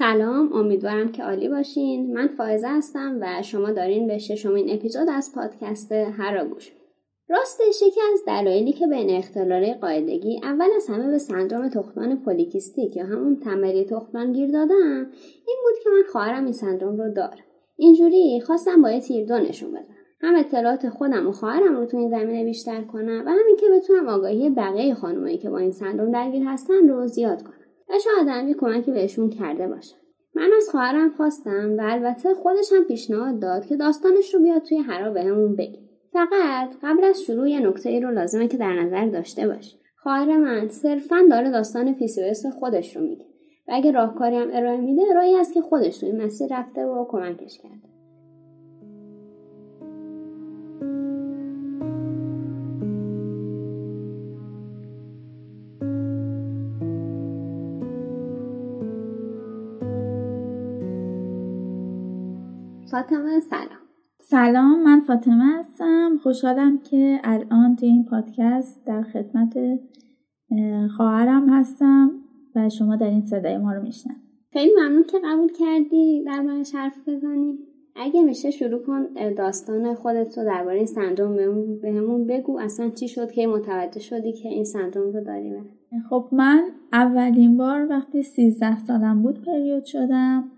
سلام امیدوارم که عالی باشین. من فائزه هستم و شما دارین به ششمین اپیزود از پادکست هر گوش راستش یکی از دلایلی که بین اختلال قاعدگی اول از همه به سندروم تخمدان پولیکیستیک یا همون تنبلی تخمدان گیر دادم این بود که من خواهرم این سندروم رو داره. اینجوری خواستم با یه تیر نشون بدم. هم اطلاعات خودم و خواهرم رو تو این زمینه بیشتر کنم و همین که بتونم آگاهی بقیه خانمایی که با این سندروم درگیر هستن رو زیاد کنم. و شاید هم کمکی بهشون کرده باشم من از خواهرم خواستم و البته خودش هم پیشنهاد داد که داستانش رو بیاد توی هرا بهمون بگه. فقط قبل از شروع یه نکته ای رو لازمه که در نظر داشته باش. خواهر من صرفا داره داستان پیسیوس خودش رو میگه. و اگه راهکاری هم ارائه میده راهی است که خودش توی مسیر رفته و کمکش کرده. فاطمه سلام. سلام من فاطمه هستم. خوشحالم که الان توی این پادکست در خدمت خواهرم هستم و شما در این صدای ما رو میشنم خیلی ممنون که قبول کردی در دربارش حرف بزنی. اگه میشه شروع کن داستان خودت رو درباره این سندروم بهمون بگو. اصلا چی شد که متوجه شدی که این سندروم رو داری خب من اولین بار وقتی 13 سالم بود پریود شدم.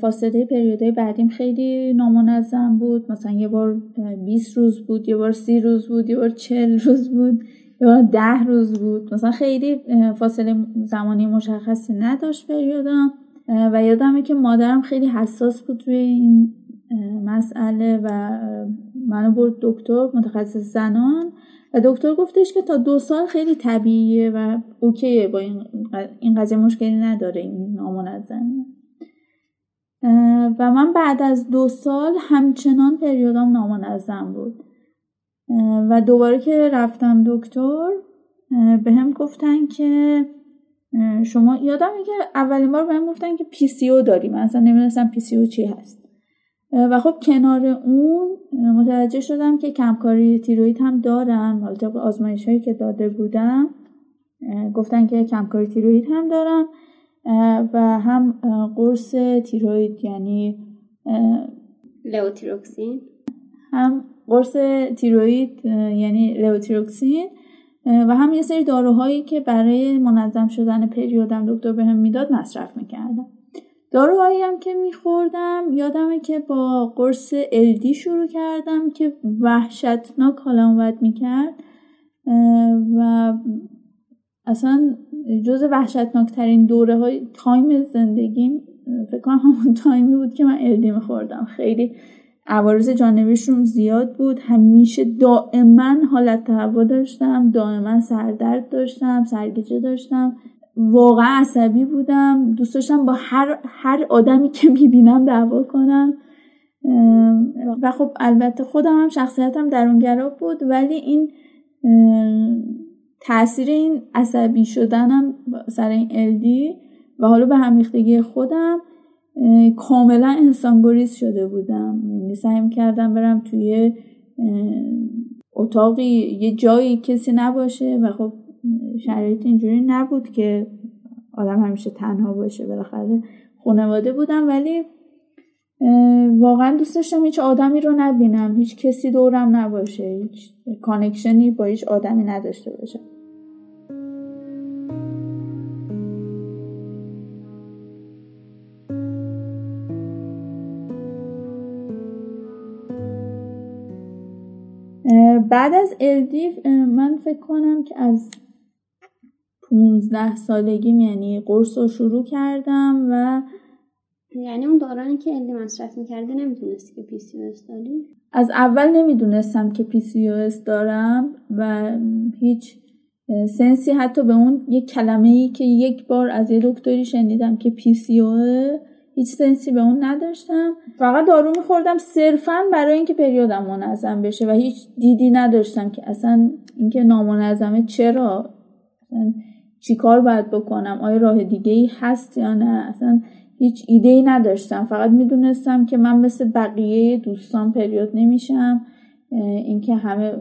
فاصله پریودهای بعدیم خیلی نامنظم بود. مثلا یه بار 20 روز بود یه بار 30 روز بود یه بار 40 روز بود یه بار 10 روز بود. مثلا خیلی فاصله زمانی مشخصی نداشت پریودم و یادمه که مادرم خیلی حساس بود روی این مسئله و منو برد دکتر متخصص زنان. و دکتر گفتش که تا دو سال خیلی طبیعیه و اوکیه با این قضیه مشکلی نداره این نامنظمه. و من بعد از دو سال همچنان پریودام نامنظم بود. و دوباره که رفتم دکتر به هم گفتن که شما یادم که اولین بار بهم گفتن که پی سی او داری من اصلا نمی‌دونستم پی سی او چی هست. و خب کنار اون متوجه شدم که کمکاری تیروید هم دارن. حالا طبق آزمایش هایی که داده بودم گفتن که کمکاری تیروید هم دارن. و هم قرص تیروید یعنی لوتیروکسین هم قرص تیروید یعنی لوتیروکسین و هم یه سری داروهایی که برای منظم شدن پریودم دکتر بهم هم می‌داد مصرف می‌کردم. داروهایی هم که میخوردم یادمه که با قرص الدی شروع کردم که وحشتناک حالم بد می‌کرد و اصلا جز وحشتناکترین دوره های تایم زندگیم فکر کنم همون تایمی بود که من الدی میخوردم خیلی عوارض جانبیشون زیاد بود. همیشه دائما حالت تهوع داشتم دائما سردرد داشتم سرگیجه داشتم. واقعا عصبی بودم. دوست داشتم با هر, هر آدمی که می‌بینم دعوا کنم. و خب البته خودم هم شخصیتم درونگرا بود ولی این تاثیر این عصبی شدنم سر این الدی و حالا به همیختگی خودم کاملا انسانگریز شده بودم. یعنی سعی کردم برم توی اتاقی یه جایی کسی نباشه و خب شرایط اینجوری نبود که آدم همیشه تنها باشه. بالاخره خانواده بودم ولی واقعا دوست داشتم هیچ آدمی رو نبینم هیچ کسی دورم نباشه هیچ connection ی با هیچ آدمی نداشته باشم. بعد از LD من فکر کنم که از 15 سالگیم یعنی قرص رو شروع کردم و یعنی اون دورانی که LD مصرف می‌کردی نمی‌دونستی که PCO داری؟ از اول نمی‌دونستم که PCO دارم و هیچ sense ی حتی به اون یک کلمه ای که یک بار از یه دکتری شنیدم که PCO هیچ sense ی به اون نداشتم. فقط دارو میخوردم صرفا برای اینکه پریودم منظم بشه و هیچ دیدی نداشتم که اصلا اینکه نامنظمه چرا؟ اصلا چیکار باید بکنم؟ آیا راه دیگه ای هست یا نه؟ اصلا هیچ ایده ای نداشتم. فقط می‌دونستم که من مثل بقیه دوستان پریود نمیشم. اینکه همه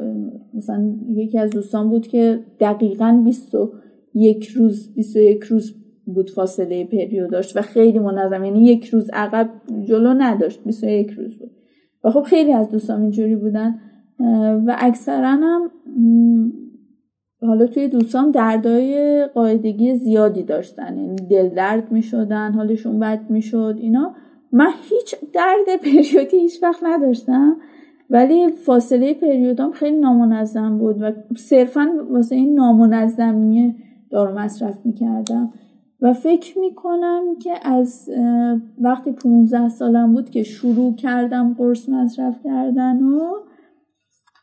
مثلا یکی از دوستان بود که دقیقا 21 روز 21 روز بود فاصله پریوداش و خیلی منظم. یعنی یک روز عقب جلو نداشت. 21 روز بود. و خب خیلی از دوستام اینجوری بودن. و اکثرا هم حالا توی دوستان دردای قاعدگی زیادی داشتن. یعنی دل درد می شدن حالشون بد می شد اینا. من هیچ درد پریودی هیچ وقت نداشتم. ولی فاصله پریودام خیلی نامنظم بود و صرفا واسه این نامنظمیه دارو مصرف می‌کردم. و فکر می‌کنم که از وقتی 15 سالم بود که شروع کردم قرص مصرف کردن و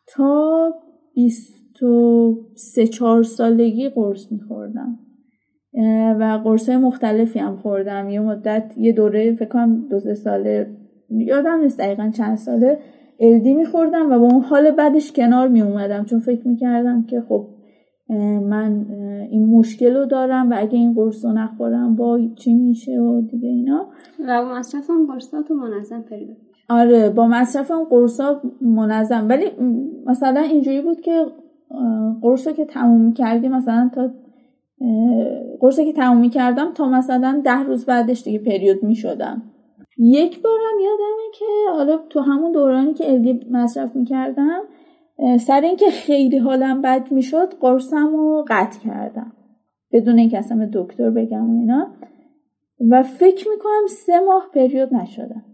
تا 23 4 سالگی قرص میخوردم. و قرص مختلفی هم خوردم. یه مدت یه دوره فکر کنم دو سه ساله یادم نیست دقیقا چند ساله الدی میخوردم و با اون حال بعدش کنار میومدم چون فکر می‌کردم که خب من این مشکل رو دارم و اگه این قرص رو نخورم با چی میشه و دیگه اینا. و با مصرف اون قرصات منظم پریود آره با مصرف اون قرصا منظم. ولی مثلا اینجوری بود که قرص که تموم کردی مثلا تا قرص که تموم کردم تا مثلا ده روز بعدش دیگه پریود می‌شدم. یک بارم یادمه که حالا تو همون دورانی که الگی مصرف می‌کردم سر اینکه خیلی حالم بد می‌شد قرصم رو قطع کردم. بدون اینکه اصلا دکتر بگم و اینا. و فکر می‌کنم سه ماه پریود نشدم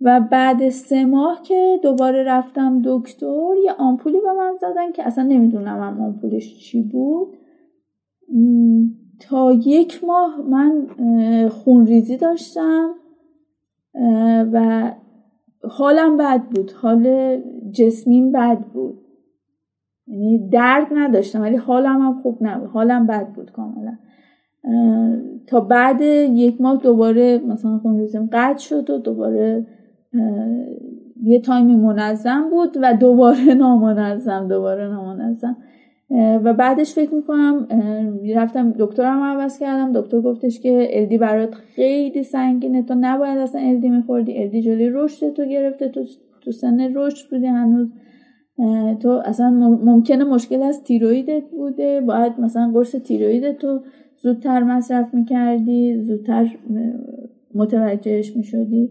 و بعد سه ماه که دوباره رفتم دکتر یه آمپولی به من زدن که اصلا نمی‌دونم هم آمپولش چی بود. تا یک ماه من خونریزی داشتم و حالم بد بود. حال جسمیم بد بود. یعنی درد نداشتم ولی حالم هم خوب نبود. حالم بد بود کاملا. تا بعد یک ماه دوباره مثلا خونریزیم قطع شد و دوباره یه تایمی منظم بود و دوباره نامنظم دوباره نامنظم. و بعدش فکر می‌کنم رفتم دکترم عوض کردم. دکتر گفتش که الدی برات خیلی سنگینه تو نباید اصلا الدی میخوردی. الدی جلوی رشد تو گرفته تو تو سن رشد بودی هنوز تو اصلا ممکنه مشکل از تیرویدت بوده باید مثلا قرص تیرویدت تو زودتر مصرف می‌کردی زودتر متوجهش می‌شدی.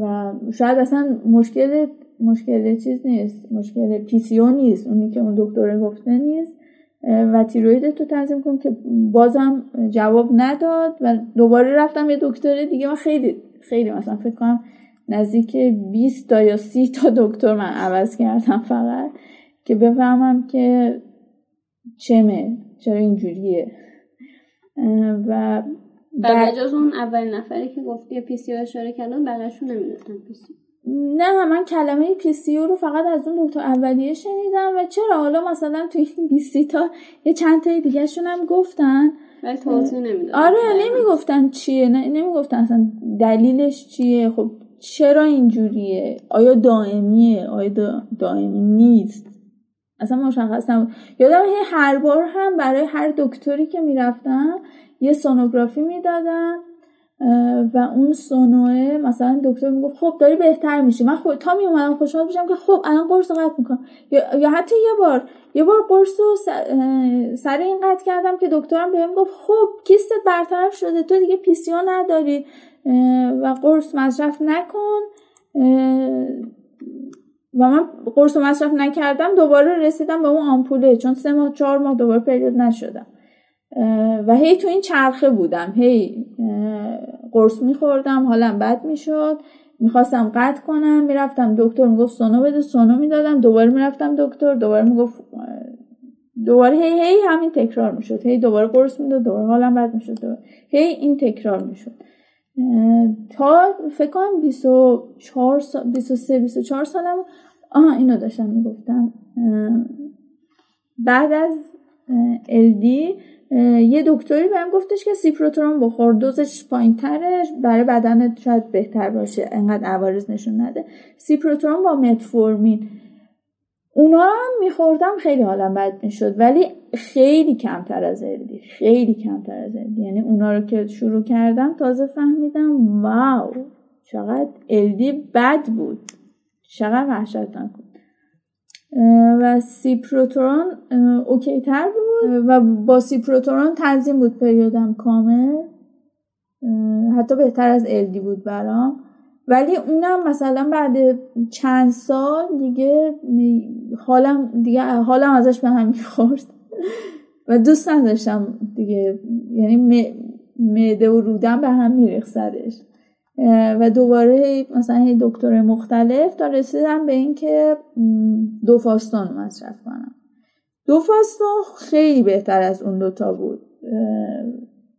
و شاید اصلا مشکل مشکل چیز نیست مشکل PCO نیست اونی که اون دکتر گفته نیست. و تیروید تو تنظیم کن که بازم جواب نداد و دوباره رفتم یه دکتر دیگه. من خیلی خیلی مثلا فکر کنم نزدیک 20 تا یا 30 تا دکتر من عوض کردم فقط که بفهمم که چمه چرا اینجوریه. و بعد جز اون اول نفری که گفتی PCO اشاره کردن بقیه‌شون نمی‌دونن PCO نه من کلمه پیسیو رو فقط از اون دکتر اولیه شنیدم و چرا؟ حالا مثلا توی این بیستی تا یه چند تای دیگه هم گفتن. ولی توضیح نمی‌دادن. آره نمی‌گفتن چیه نه نمی‌گفتن اصلا دلیلش چیه. خب چرا اینجوریه؟ آیا دائمیه؟ آیا دائمی نیست؟ اصلا مشخص نبود. یادم هر بار هم برای هر دکتری که می‌رفتم یه سونوگرافی می‌دادن و اون سونوه مثلا دکتر می‌گفت خب داری بهتر میشی. من خود تا می اومدم خوشحال بشم که خب الان قرص قطع می‌کنم. یا, یا حتی یه بار یه بار قرص رو سر این قطع کردم که دکترم بهم گفت خب کیستت برطرف شده تو دیگه پیسیو نداری. و قرص مصرف نکن. و من قرص مصرف نکردم دوباره رسیدم به اون آمپوله چون سه ماه چهار ماه دوباره پریود نشدم. و هی تو این چرخه بودم. هی قرص میخوردم حالم بد می‌شد. می‌خواستم قطع کنم می‌رفتم دکتر می‌گفت سونو بده سونو می‌دادم. دوباره می‌رفتم دکتر دوباره می‌گفت دوباره هی هی همین تکرار می‌شد. هی دوباره قرص می‌داد دوباره حالم بد می‌شد هی این تکرار می‌شد. تا فکر کنم 24 سال 23 24 سالم آها اینو داشتم می‌گفتم. بعد از الدی یه دکتری بهم گفتش که سیپروترون بخور دوزش پایین تره برای بدنت شاید بهتر باشه انقدر عوارض نشون نده. سیپروترون با متفورمین. اونا هم میخوردم خیلی حالم بد می‌شد. ولی خیلی کمتر از الدی خیلی کمتر از الدی یعنی اونا رو که شروع کردم تازه فهمیدم واو چقدر الدی بد بود. چقدر وحشتناک بود. و سیپروترون اوکی تر بود. و با سیپروترون تنظیم بود پریودم کامل. حتی بهتر از الدی بود برام. ولی اونم مثلا بعد چند سال دیگه حالم دیگه حالم ازش به هم می‌خورد. و دوست نداشتم دیگه یعنی معده و رودم به هم میریخ سرش. و دوباره مثلا دکتر مختلف تا رسیدم به اینکه دوفاستون مصرف کنم. دوفاستون خیلی بهتر از اون دوتا بود.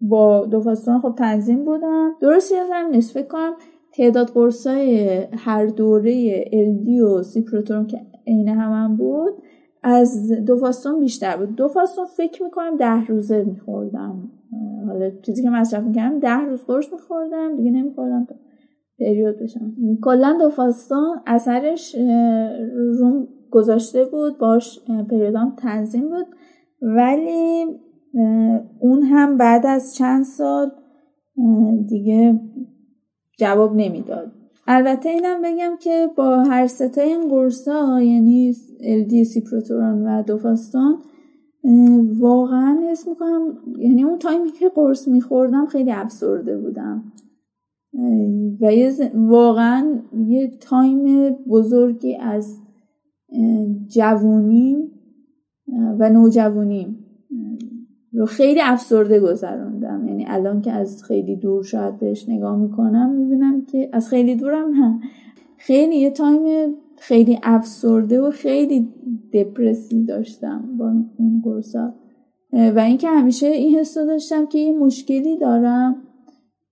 با دوفاستون خب تنظیم بودم. درست یادم نیست. کنم تعداد قرصای هر دوره الدی و سیپروتون که عین هم, هم بود از دوفاستون بیشتر بود. دوفاستون فکر می‌کنم ده روزه میخوردم. حالا چیزی که مصرف می‌کردم ده روز قرص میخوردم دیگه نمیخوردم پریود بشم. کلا دوفاستون اثرش روم گذاشته بود باش پریودام تنظیم بود. ولی اون هم بعد از چند سال دیگه جواب نمی‌داد. البته اینم بگم که با هر ستای این قرصا یعنی الدی سیپروتوران و دوفاستون واقعا حس می‌کنم یعنی اون time ی که قرص میخوردم خیلی افسرده بودم. و واقعا یه time بزرگی از جوونیم و نوجوونیم. رو خیلی افسرده گذراندم یعنی الان که از خیلی دور شاید بهش نگاه می‌کنم می‌بینم که از خیلی دورم نه. خیلی یه time خیلی افسرده و خیلی دپرسی داشتم با اون قرصا و اینکه همیشه این حس داشتم که یه مشکلی دارم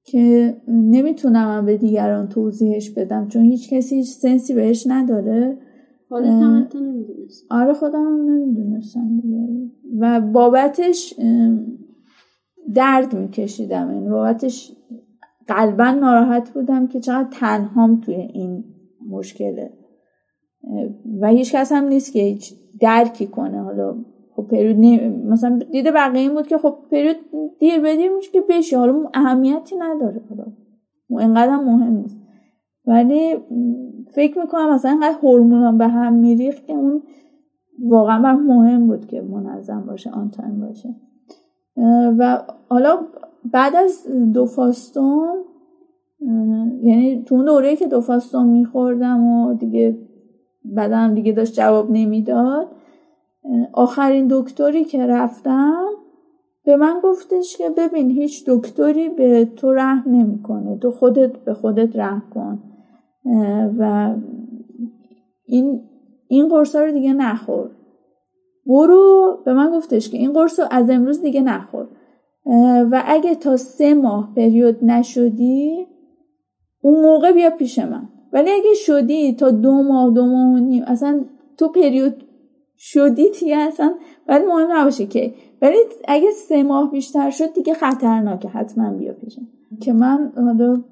که نمی‌تونم به دیگران توضیحش بدم چون هیچ کسی هیچ سنسی بهش نداره. آره خودم هم نمی‌دونستم و بابتش درد میکشیدم. یعنی بابتش قلبا ناراحت بودم که چقدر تنهام توی این مشکله. و هیچ کس هم نیست که هیچ درکی کنه. حالا خب پریود مثلا دیده بقیه این بود که خب پریود دیر بدیر میشه که بشه حالا اهمیتی نداره. حالا اینقدر مهم نیست. ولی فکر می‌کنم مثلا اینقدر هورمون به هم میریخت که اون واقعا بر مهم بود که منظم باشه آن تایم باشه. و حالا بعد از دو فاستون یعنی تو اون دوره که دو فاستون میخوردم و دیگه بعدم دیگه داشت جواب نمی‌داد آخرین دکتری که رفتم به من گفتش که ببین هیچ دکتری به تو رحم نمی‌کنه تو خودت به خودت رحم کن. و این این قرصا رو دیگه نخور. برو به من گفتش که این قرص رو از امروز دیگه نخور. و اگه تا سه ماه پریود نشدی اون موقع بیا پیش من. ولی اگه شدی تا دو ماه دو ماه و نیم اصلا تو پریود شدی دیگه اصلا باید مهم نباشه که. ولی اگه سه ماه بیشتر شد دیگه خطرناکه حتما بیا پیشم که من حالا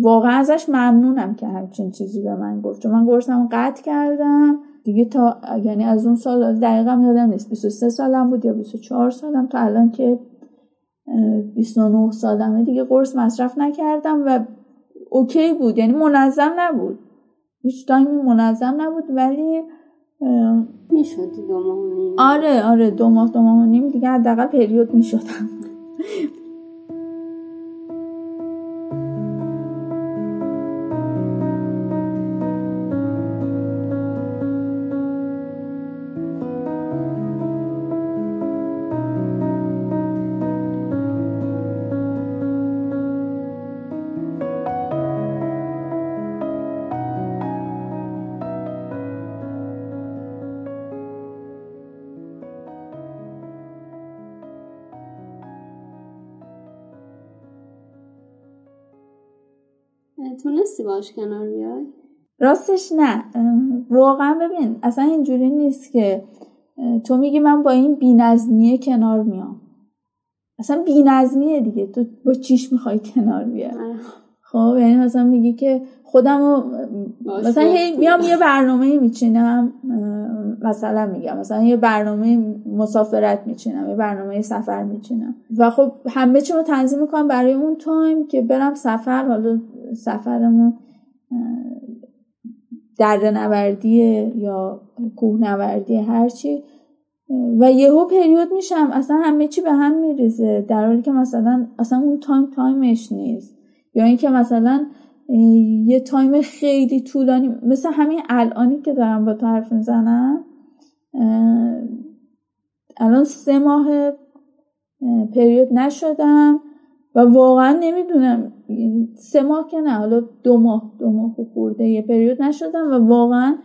واقعا ازش ممنونم که همچین چیزی به من گفت. چون من قرصمو قطع کردم. دیگه تا یعنی از اون سال دقیقا یادم نیست. 23 سالم بود یا 24 سالم. تا الان که 29 سالمه دیگه قرص مصرف نکردم و اوکی بود. یعنی منظم نبود. هیچ تایمی منظم نبود ولی می‌شد دو ماه آره آره دو ماه دو ماه و نیم دیگه حداقل پریود می‌شدم. تونستی باش کنار بیای؟ راستش نه. واقعا ببین اصلا اینجوری نیست که تو میگی من با این بینظمیه کنار میام. اصلا بینظمیه دیگه. تو با چیش می‌خوای کنار بیای؟ خب یعنی مثلا میگی که خودم مثلا میام یه برنامه میچینم. مثلا میگم مثلا یه برنامه مسافرت میچینم یه برنامه سفر میچینم. و خب همه چی رو تنظیم می‌کنم برای اون تایم که برم سفر. حالا سفرمون دره نوردی یا کوه نوردی هرچی و یهو پریود میشم. اصلا همه چی به هم میریزه. در حالی که مثلا اصلا اون time time ش نیست. یا اینکه مثلا یه time خیلی طولانی مثل همین الانی که دارم با تو حرف می‌زنم. الان سه ماه پریود نشدم و واقعا نمی‌دونم. سه ماه که نه حالا دو ماه دو ماه خورده یه پریود نشدم و واقعا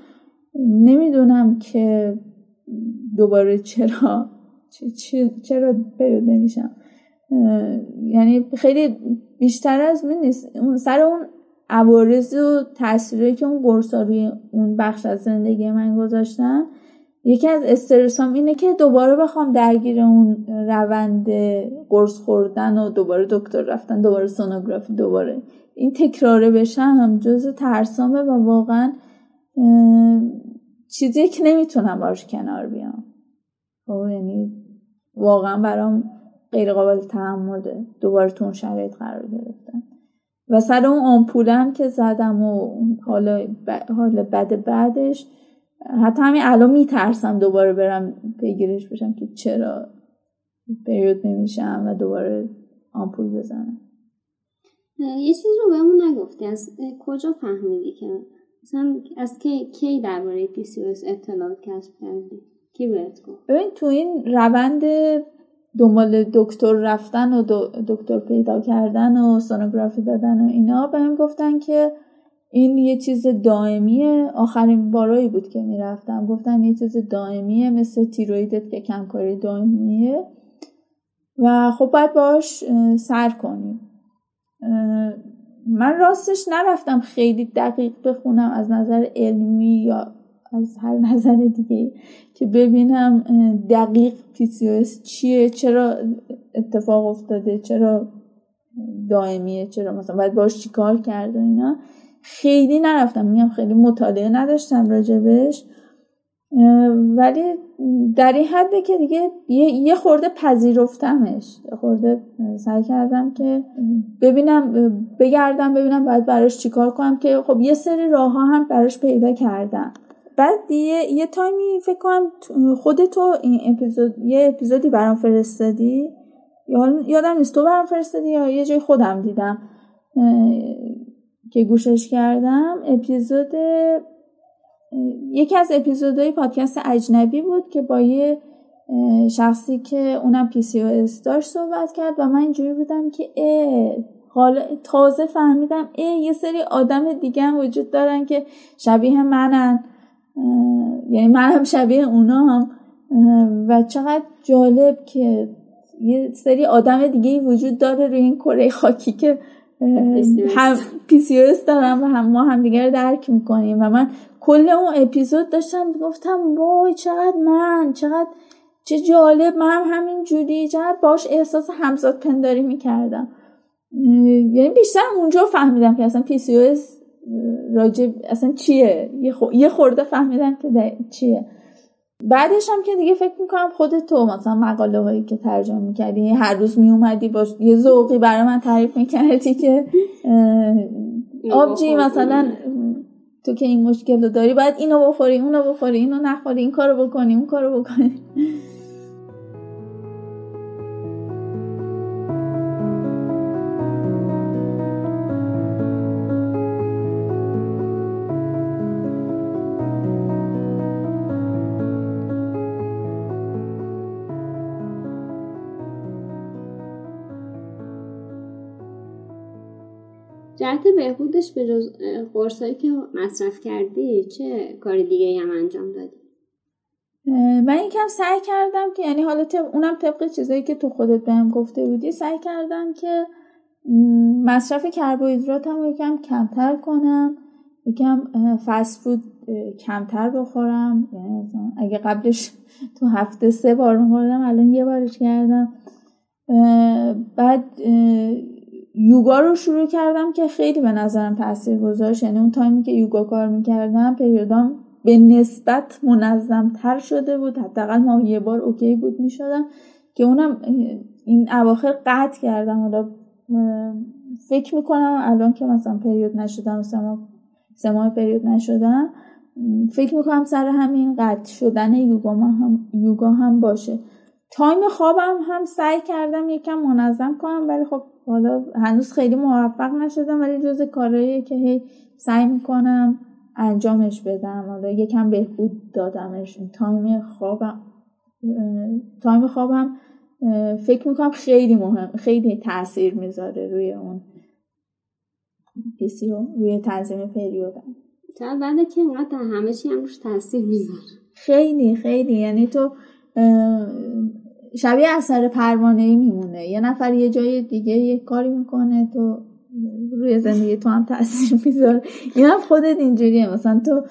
نمی‌دونم که دوباره چرا چرا پریود نمیشم. یعنی خیلی بیشتر از من نیست. سر اون عوارض و تاثیری که اون قرصا روی اون بخش از زندگی من گذاشتن یکی از استرسام اینه که دوباره بخوام درگیر اون روند قرص خوردن و دوباره دکتر رفتن دوباره سونوگرافی دوباره این تکراره بشم جز ترسامه و واقعا چیزی که نمی‌تونم باش کنار بیام. خب یعنی واقعا برام غیر قابل تحمله دوباره تو اون شرایط قرار گرفتم. و سر اون آمپولم که زدم و حالا حالا بد بعدش حتی همین الان میترسم دوباره برم پیگیرش بشم که چرا پریود نمیشم و دوباره آمپول بزنم. یه چیز رو بهمون نگفتی. از کجا فهمیدی که مثلا از کی کی درباره پی سی اطلاعات کسب کردی؟ کی بهت گفت؟ ببین تو این روند دنبال دکتر رفتن و دکتر پیدا کردن و سونوگرافی دادن و اینا بهم گفتن که این یه چیز دائمیه. آخرین بارایی بود که می‌رفتم. گفتن یه چیز دائمیه مثل تیرویدت که کمکاری دائمیه. و خب باید باش سر کنیم من راستش نرفتم خیلی دقیق بخونم از نظر علمی یا از هر نظر دیگه که ببینم دقیق PCOS چیه چرا اتفاق افتاده چرا دائمیه چرا مثلا باید باش چیکار کرد اینا. خیلی نرفتم. میگم خیلی مطالعه نداشتم راجبش. ولی در این حده که دیگه یه خورده پذیرفتمش. یه خورده سعی کردم که ببینم بگردم ببینم باید براش چیکار کنم که خب یه سری راه ها هم براش پیدا کردم. بعد یه, یه تایمی فکر کنم خودتو این اپیزود یه اپیزودی برام فرستادی. یادم نیست. تو برام فرستادی یا یه جای خودم دیدم. که گوشش کردم اپیزود یکی از اپیزودهای پادکست اجنبی بود که با یه شخصی که اونم پی سی او داشت صحبت کرد و من اینجوری بودم که اه حالا تازه فهمیدم اه یه سری آدم دیگه هم وجود دارن که شبیه منن. یعنی من هم شبیه اونا هم و چقدر جالب که یه سری آدم دیگه وجود داره روی این کره خاکی که هم سی دارم و هم ما هم دیگر درک می‌کنیم. و من کل اون اپیزود داشتم گفتم وای چقدر من چقدر چه جالب من هم همین جوری چقدر باش احساس همزاد پنداری می‌کردم. یعنی بیشتر اونجا فهمیدم که اصلا پی سی راجب اصلا چیه؟ یه خورده فهمیدم که چیه. بعدش هم که دیگه فکر می‌کنم خود تو مثلا مقاله هایی که ترجمه می‌کردی هر روز میومدی باش یه ذوقی برای من تعریف می‌کردی که آبجی مثلا تو که این مشکل رو داری باید اینو بخوری اونو بخوری اینو نخوری این کارو بکنی اون کارو بکنی. جهت بهبودش به جز قرصایی که مصرف کردی چه کار دیگه هم انجام دادی؟ من یکم سعی کردم که یعنی حالا اونم طبق چیزایی که تو خودت بهم گفته بودی سعی کردم که مصرف کربوهیدرات هم یکم کمتر کنم یکم فست فود کمتر بخورم یعنی اگه قبلش تو هفته سه بار میخوردم الان یه بارش کردم بعد یوگا رو شروع کردم که خیلی به نظرم تاثیر گذاشت. یعنی اون تایمی که یوگا کار می‌کردم پریودام به نسبت منظم تر شده بود. حداقل ماه یه بار اوکی بود می‌شدم که اونم این اواخر قطع کردم. حالا فکر می‌کنم الان که مثلا پریود نشدم سه ماه پریود نشدم فکر می‌کنم سر همین قطع شدن یوگا هم یوگا هم باشه. time خوابم هم سعی کردم یکم منظم کنم ولی خب حالا هنوز خیلی موفق نشدم ولی جز کارهایی که هی سعی می‌کنم انجامش بدم. حالا یکم بهبود دادمش time خوابم time خوابم فکر می‌کنم خیلی مهمه خیلی تاثیر می‌ذاره روی اون PCO روی تنظیم پریودم. چرا بعد که اینقدر همه چی هم روش تاثیر می‌ذاره. خیلی خیلی. یعنی تو شبیه اثر پروانه ای میمونه. یه نفر یه جای دیگه یه کاری می‌کنه تو روی زندگی تو هم تاثیر می‌ذاره. این هم خودت اینجوریه. مثلا تو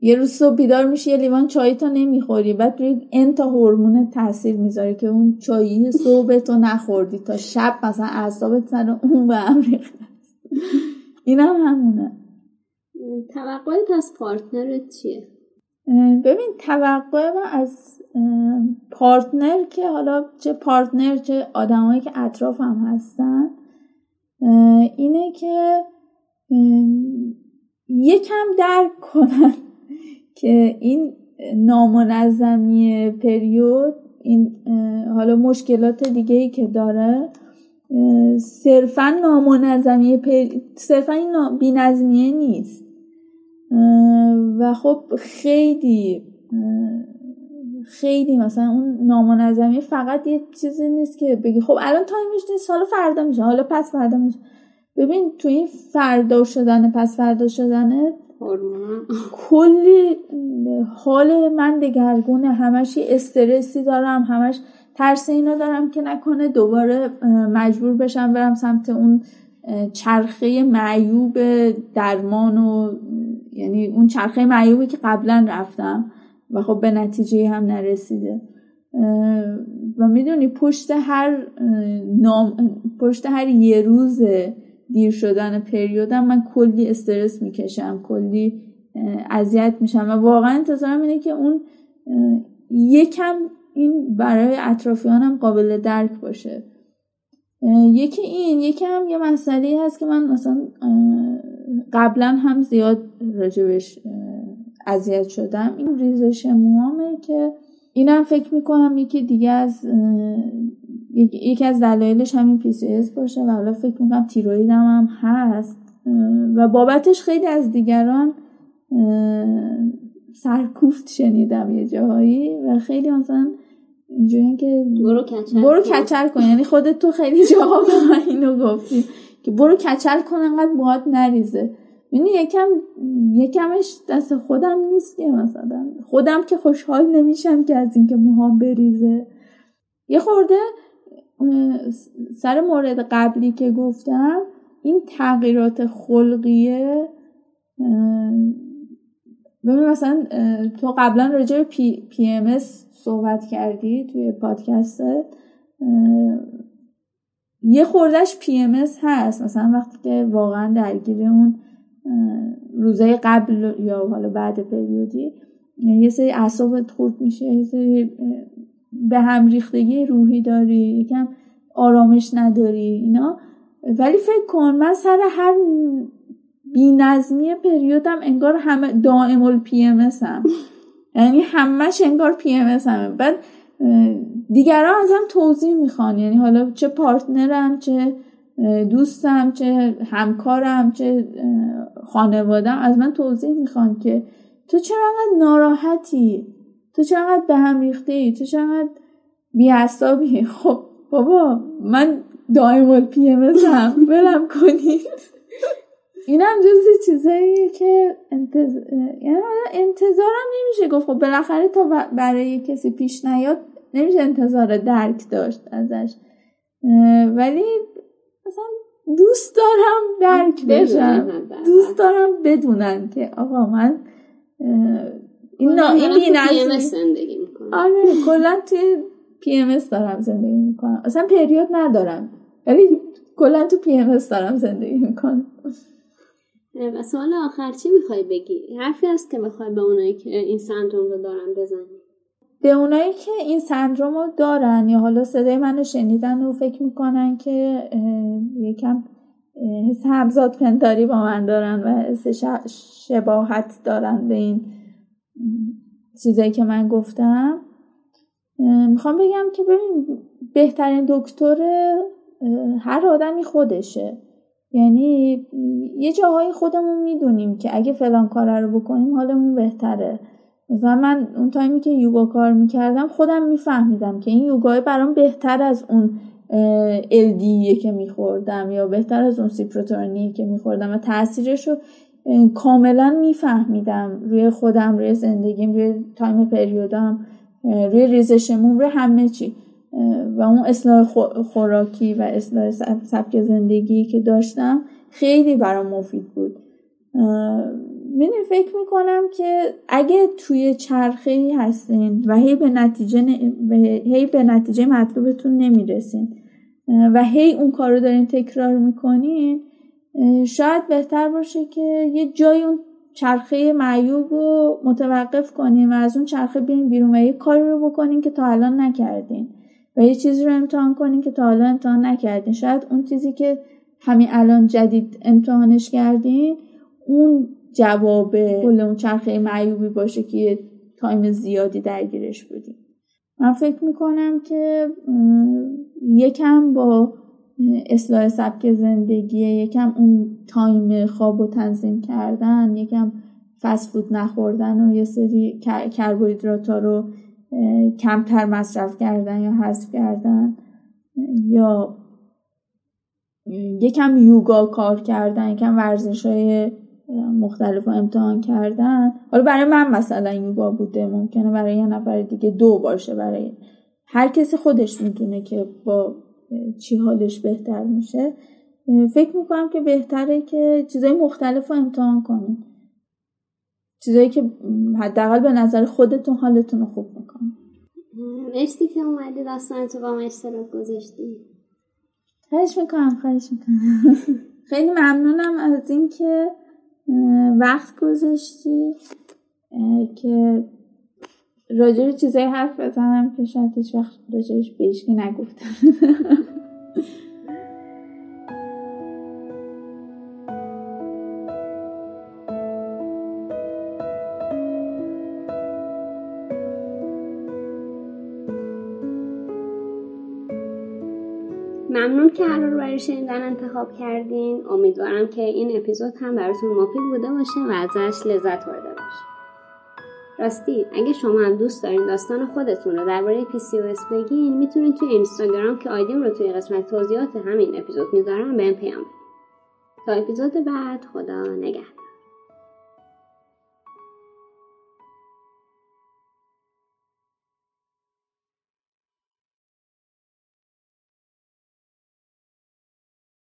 یه روز صبح بیدار میشی یه لیوان چای تو نمی‌خوری. بعد روی انتا هورمون تاثیر می‌ذاره که اون چایی صبح تو نخوردی تا شب مثلا اعصابت سر اون به هم این هم همونه. توقعت از partner ت چیه؟ ببین توقع من از partner که حالا چه partner چه آدمایی که اطرافم هستن اینه که یکم درک کنن که این نامنظمی پریود این حالا مشکلات دیگه ای که داره صرفا نامنظمی صرفا این بینظمیه نیست. و خب خیلی خیلی مثلا اون نامنظمی فقط یه چیزی نیست که بگی. خب الان تایمش نیست حالا فردا میشه. حالا پس فردا میشه. ببین تو این فردا شدن پس فردا شدنه کلی حال من دگرگونه. همش استرسی دارم همش ترس اینو دارم که نکنه دوباره مجبور بشم برم سمت اون چرخه معیوب درمان و یعنی اون چرخه معیوبی که قبلا رفتم و خب به نتیجه هم نرسیده. و می‌دونی پشت هر نام پشت هر یه روز دیر شدن پریودم من کلی استرس می‌کشم کلی اذیت میشم و واقعا انتظارم اینه که اون یکم این برای اطرافیانم قابل درک باشه. یکی این یکی هم یه مسئله هست که من مثلا قبلا هم زیاد راجبش اذیت شدم. این ریزش موامه که اینم فکر می‌کنم یکی دیگه از یکی از دلایلش همین PCOS باشه و حالا فکر می‌کنم تیرویدم هم هست. و بابتش خیلی از دیگران سرکوفت شنیدم یه جاهایی و خیلی مثلا اینجوری که برو کچل برو کچل کن. یعنی خودت تو خیلی من اینو گفتی که برو کچل کن انقدر باهات نریزه. یعنی یکم یکمش دست خودم نیست که مثلا. خودم که خوشحال نمیشم که از اینکه موهام بریزه. یه خورده سر مورد قبلی که گفتم این تغییرات خلقیه ببین مثلا تو قبلا راجع به پی, PMS صحبت کردی توی پادکستت یه خوردش PMS هست. مثلا وقتی که واقعا درگیر اون روزای قبل یا حالا بعد پریودی یه سری اعصابت خورد میشه یه سری به هم ریختگی روحی داری یکم آرامش نداری اینا. ولی فکر کن من سر هر بینظمی پریودم انگار همه دائم ال PMS ام یعنی همش انگار PMS ام بعد دیگران ازم توضیح می‌خوان. یعنی حالا چه partner م چه دوستم چه همکارم چه خانوادم از من توضیح می‌خوان که تو چرا انقدر ناراحتی؟ تو چرا انقدر به هم ریخته ای؟ تو چرا انقدر بی‌اعصابی خب بابا من دائم پی ام هم بلم کنید. اینم جزی چیزایی که انتظ... یعنی انتظارم نمیشه گفت. خب بالاخره تا برای کسی پیش نیاد نمیشه انتظار درک داشت ازش. ولی مثلا دوست دارم درک بشم دوست دارم بدونن که آقا من این. این زندگی می‌کنم آره کلا توی PMS دارم زندگی می‌کنم اصلا پریود ندارم ولی کلا تو PMS دارم زندگی می‌کنم و سوال آخر چی می‌خوای بگی؟ حرفی هست که می‌خوای به اونایی که این سندروم رو دارن بزنی؟ به اونایی که این سندروم رو دارن یا حالا صدای منو شنیدن و فکر می‌کنن که یکم حس همزاد پنداری با من دارن و حس شباهت دارن به این چیزایی که من گفتم. می‌خوام بگم که ببین بهترین دکتر هر آدمی خودشه. یعنی یه جاهایی خودمون می‌دونیم که اگه فلان کار رو بکنیم حالمون بهتره. مثلا من اون تایمی که یوگا کار می‌کردم خودم میفهمیدم که این یوگای برام بهتر از اون الدیه که میخوردم یا بهتر از اون سیپروتورنیه که میخوردم و تاثیرش رو کاملا میفهمیدم روی خودم روی زندگیم روی تایم پریودم روی ریزشمون روی همه چی. و اون اصلاح خوراکی و اصلاح سبک زندگی که داشتم خیلی برام مفید بود. می‌دونی فکر می‌کنم که اگه توی چرخه هستین و هی به نتیجه هی به نتیجه مطلوبتون نمی‌رسین و هی اون کار رو دارین تکرار می‌کنین شاید بهتر باشه که یه جای اون چرخه معیوب رو متوقف کنیم و از اون چرخه بیاین بیرون و یه کاری رو بکنین که تا الان نکردین و یه چیزی رو امتحان کنین که تا حالا امتحان نکردین. شاید اون چیزی که همین الان جدید امتحانش کردین اون جواب کل اون چرخه معیوبی باشه که یه تایم زیادی درگیرش بودیم. من فکر می‌کنم که یکم با اصلاح سبک زندگی یکم اون تایم خواب و تنظیم کردن یکم فسفود نخوردن و یه سری کربوهیدرات رو کمتر مصرف کردن یا حذف کردن یا یکم یوگا کار کردن یکم ورزش های مختلف رو امتحان کردن. حالا برای من مثلا یوگا بوده ممکنه برای یه نفر دیگه دو باشه برای هر کسی خودش می‌دونه که با چی حالش بهتر میشه. فکر می‌کنم که بهتره که چیزای مختلف رو امتحان کنید چیزایی که حداقل به نظر خودتون حالتون رو خوب می‌کنه. مرسی که اومدی داستان تو با ما اشتراک گذاشتی. خواهش می‌کنم خواهش می‌کنم. خیلی ممنونم از اینکه وقت گذاشتی که راجع به چیزای حرف بزنم که شاید هیچ وقت راجعش به نگفتم. ممنون که هر رو برای شنیدن انتخاب کردین. امیدوارم که این اپیزود هم براتون مفید بوده باشه و ازش لذت برده باشه راستی اگه شما هم دوست دارین داستان خودتون رو درباره PCOS بگین می‌تونید توی اینستاگرام که آیدیم رو توی قسمت توضیحات همین اپیزود می‌ذارم به پیام تا اپیزود بعد خدا نگهدار.